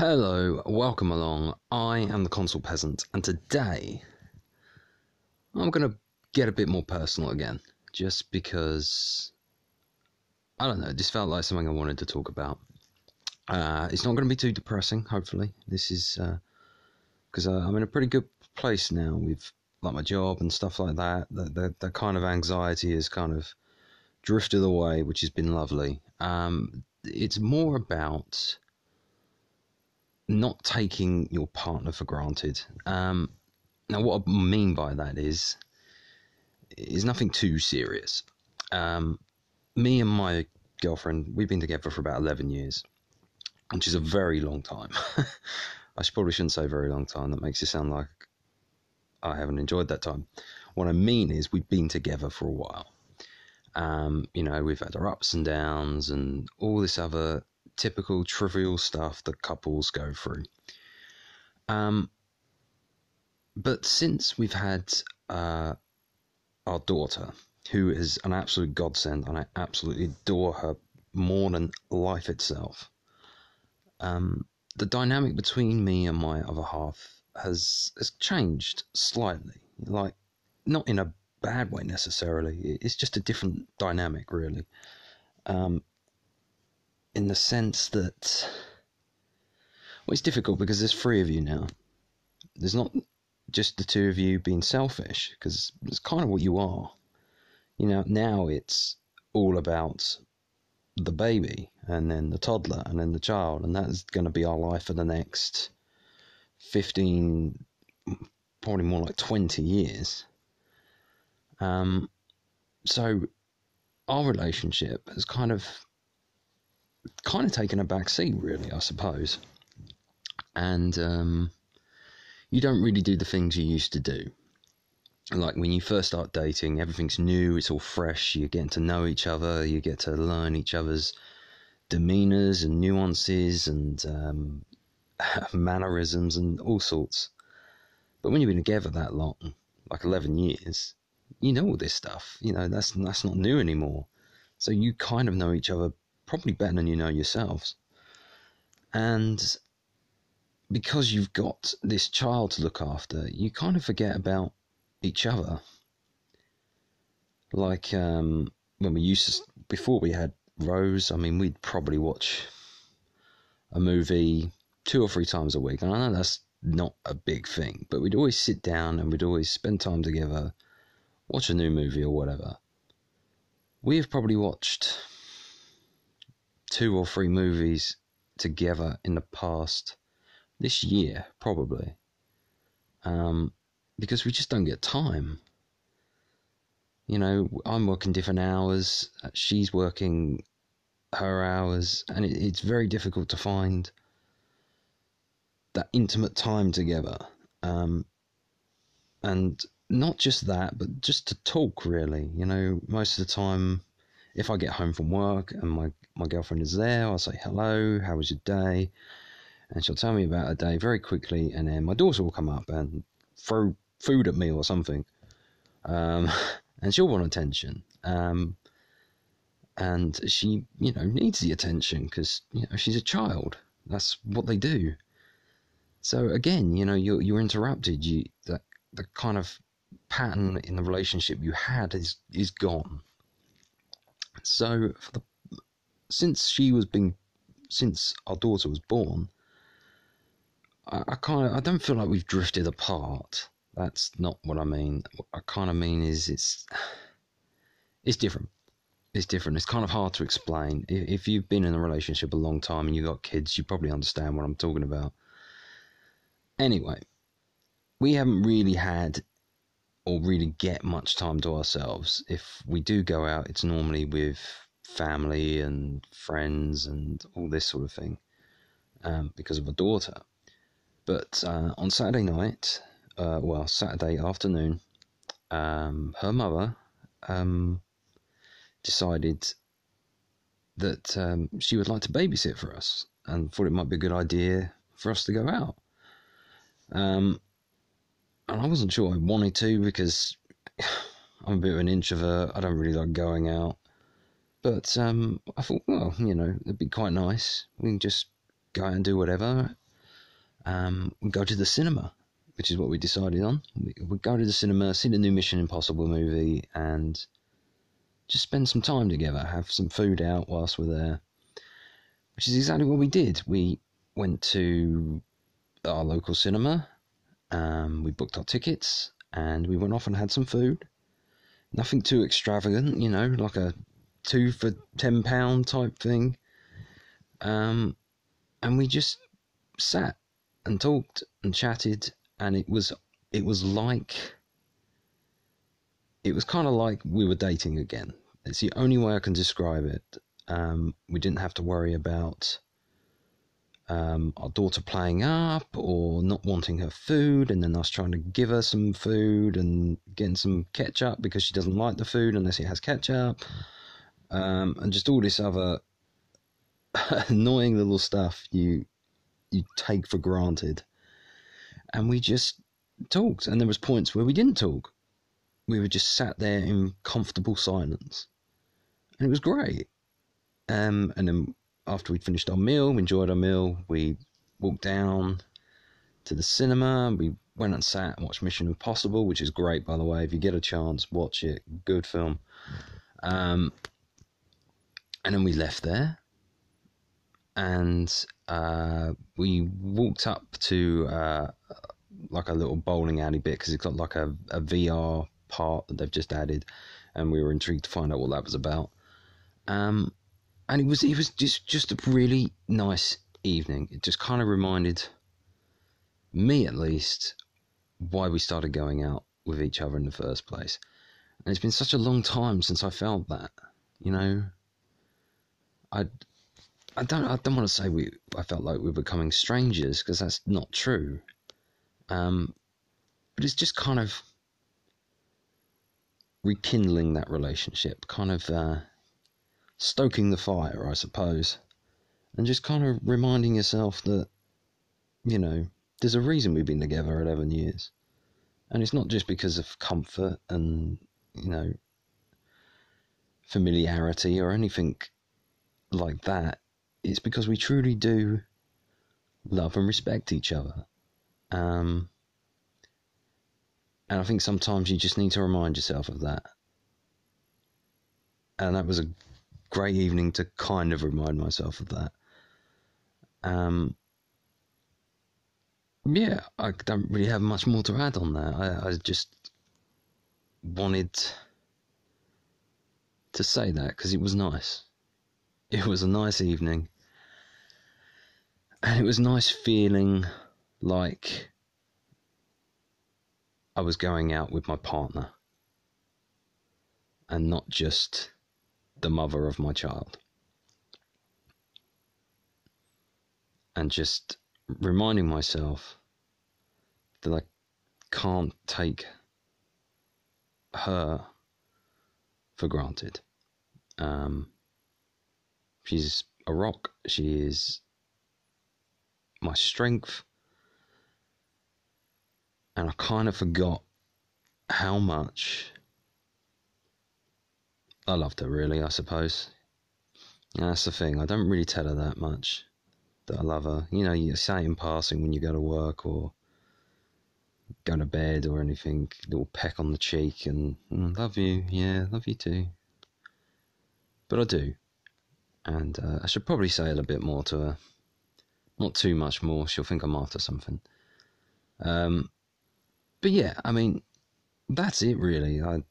Hello, welcome along. I am the Console Peasant, and today I'm going to get a bit more personal again, just because I don't know, this felt like something I wanted to talk about. Uh, it's not going to be too depressing, hopefully. This is because uh, uh, I'm in a pretty good place now with like my job and stuff like that. That the kind of anxiety has kind of drifted away, which has been lovely. Um, it's more about not taking your partner for granted. Um, now, what I mean by that is is nothing too serious. Um, me and my girlfriend, we've been together for about eleven years, which is a very long time. I probably shouldn't say very long time. That makes it sound like I haven't enjoyed that time. What I mean is we've been together for a while. Um, you know, we've had our ups and downs and all this other typical trivial stuff that couples go through. Um, but since we've had uh, our daughter, who is an absolute godsend, and I absolutely adore her more than life itself, um, the dynamic between me and my other half has has changed slightly. Like, not in a bad way necessarily. It's just a different dynamic, really. Um, in the sense that well, it's difficult because there's three of you now. There's not just the two of you being selfish because it's kind of what you are. You know, now it's all about the baby and then the toddler and then the child, and that's going to be our life for the next 15, probably more like 20 years. Um, so our relationship has kind of kind of taken a back seat, really, I suppose. And um, you don't really do the things you used to do. Like when you first start dating, everything's new, it's all fresh, you're getting to know each other, you get to learn each other's demeanors and nuances and um, mannerisms and all sorts. But when you've been together that long, like 11 years, you know all this stuff. You know, that's, that's not new anymore. So you kind of know each other probably better than you know yourselves. And because you've got this child to look after, you kind of forget about each other. Like um, when we used to, before we had Rose, I mean, we'd probably watch a movie two or three times a week. And I know that's not a big thing, but we'd always sit down and we'd always spend time together, watch a new movie or whatever. We have probably watched two or three movies together in the past this year, probably. Um, because we just don't get time. You know, I'm working different hours, she's working her hours, and it, it's very difficult to find that intimate time together. Um, and not just that, but just to talk, really. You know, most of the time, if I get home from work and my, my girlfriend is there, I'll say, hello, how was your day? And she'll tell me about her day very quickly, and then my daughter will come up and throw food at me or something. Um, and she'll want attention. Um, and she, you know, needs the attention because, you know, she's a child. That's what they do. So again, you know, you're, you're interrupted. You, that, the kind of pattern in the relationship you had is, is gone. So for the since she was being since our daughter was born, I, I kind of I don't feel like we've drifted apart. That's not what I mean. What I kind of mean is it's it's different. It's different. It's kind of hard to explain. If, if you've been in a relationship a long time and you've got kids, you probably understand what I'm talking about. Anyway, we haven't really had or really get much time to ourselves. If we do go out, it's normally with family and friends and all this sort of thing um, because of a daughter. But uh, on Saturday night, uh, well, Saturday afternoon, um, her mother um, decided that um, she would like to babysit for us and thought it might be a good idea for us to go out. Um, and I wasn't sure I wanted to because I'm a bit of an introvert. I don't really like going out. But um, I thought, well, you know, it'd be quite nice. We can just go and do whatever. um, go to the cinema, which is what we decided on. We, we go to the cinema, see the new Mission Impossible movie, and just spend some time together, have some food out whilst we're there, which is exactly what we did. We went to our local cinema, um, we booked our tickets, and we went off and had some food. Nothing too extravagant, you know, like a two for ten pound type thing. Um, and we just sat and talked and chatted, and it was it was like it was kind of like we were dating again. It's the only way I can describe it. Um, we didn't have to worry about um, our daughter playing up or not wanting her food, and then us trying to give her some food and getting some ketchup because she doesn't like the food unless it has ketchup, um, and just all this other annoying little stuff you you take for granted. And we just talked, and there was points where we didn't talk. We were just sat there in comfortable silence, and it was great. Um, and then after we'd finished our meal, we enjoyed our meal, we walked down to the cinema. We went and sat and watched Mission Impossible, which is great, by the way. If you get a chance, watch it. Good film. Um, and then we left there, and uh, we walked up to uh, like a little bowling alley bit because it's got like a, a VR part that they've just added, and we were intrigued to find out what that was about. Um, and it was it was just just a really nice evening. It just kind of reminded me, at least, why we started going out with each other in the first place. And it's been such a long time since I felt that, you know. I, I don't I don't want to say we I felt like we were becoming strangers because that's not true. Um, but it's just kind of rekindling that relationship, kind of. Uh, stoking the fire, I suppose, and just kind of reminding yourself that, you know, there's a reason we've been together 11 years. And it's not just because of comfort and, you know, familiarity or anything like that. It's because we truly do love and respect each other. Um, and I think sometimes you just need to remind yourself of that. And that was a great evening to kind of remind myself of that. Um, yeah, I don't really have much more to add on that. I, I just wanted to say that because it was nice. It was a nice evening. And it was nice feeling like I was going out with my partner and not just the mother of my child. And just reminding myself that I can't take her for granted. Um, she's a rock. She is my strength. And I kind of forgot how much I loved her, really, I suppose. that's the thing. I don't really tell her that much that I love her. You know, you say in passing when you go to work or go to bed or anything, little peck on the cheek and mm, love you, yeah, love you too. But I do. And uh, I should probably say it a bit more to her. Not too much more, she'll think I'm after something. Um, but yeah, I mean, that's it really. I,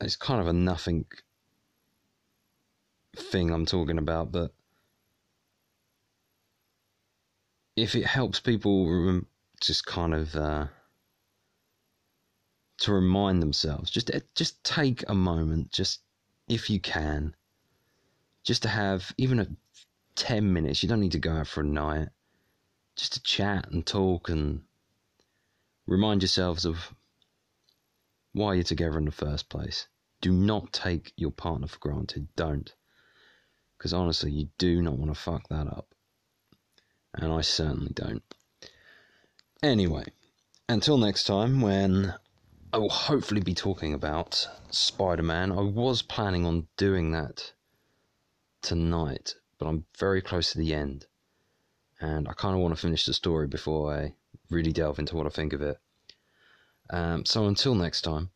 it's kind of a nothing thing I'm talking about, but if it helps people just kind of uh, to remind themselves, just just take a moment, just if you can, just to have even a ten minutes. You don't need to go out for a night, just to chat and talk and remind yourselves of why you're together in the first place. Do not take your partner for granted. Don't. Because honestly, you do not want to fuck that up. And I certainly don't. Anyway, until next time, when I will hopefully be talking about Spider Man. I was planning on doing that tonight, but I'm very close to the end. and I kind of want to finish the story before I really delve into what I think of it. Um, so until next time,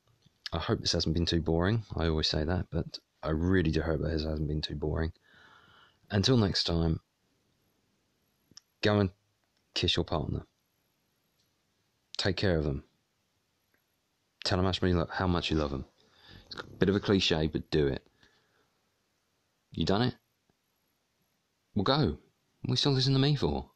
I hope this hasn't been too boring. I always say that, but I really do hope this hasn't been too boring. Until next time, go and kiss your partner. Take care of them. Tell them how much you love them. It's a bit of a cliche, but do it. You done it? Well, go. What are you still listening to me for?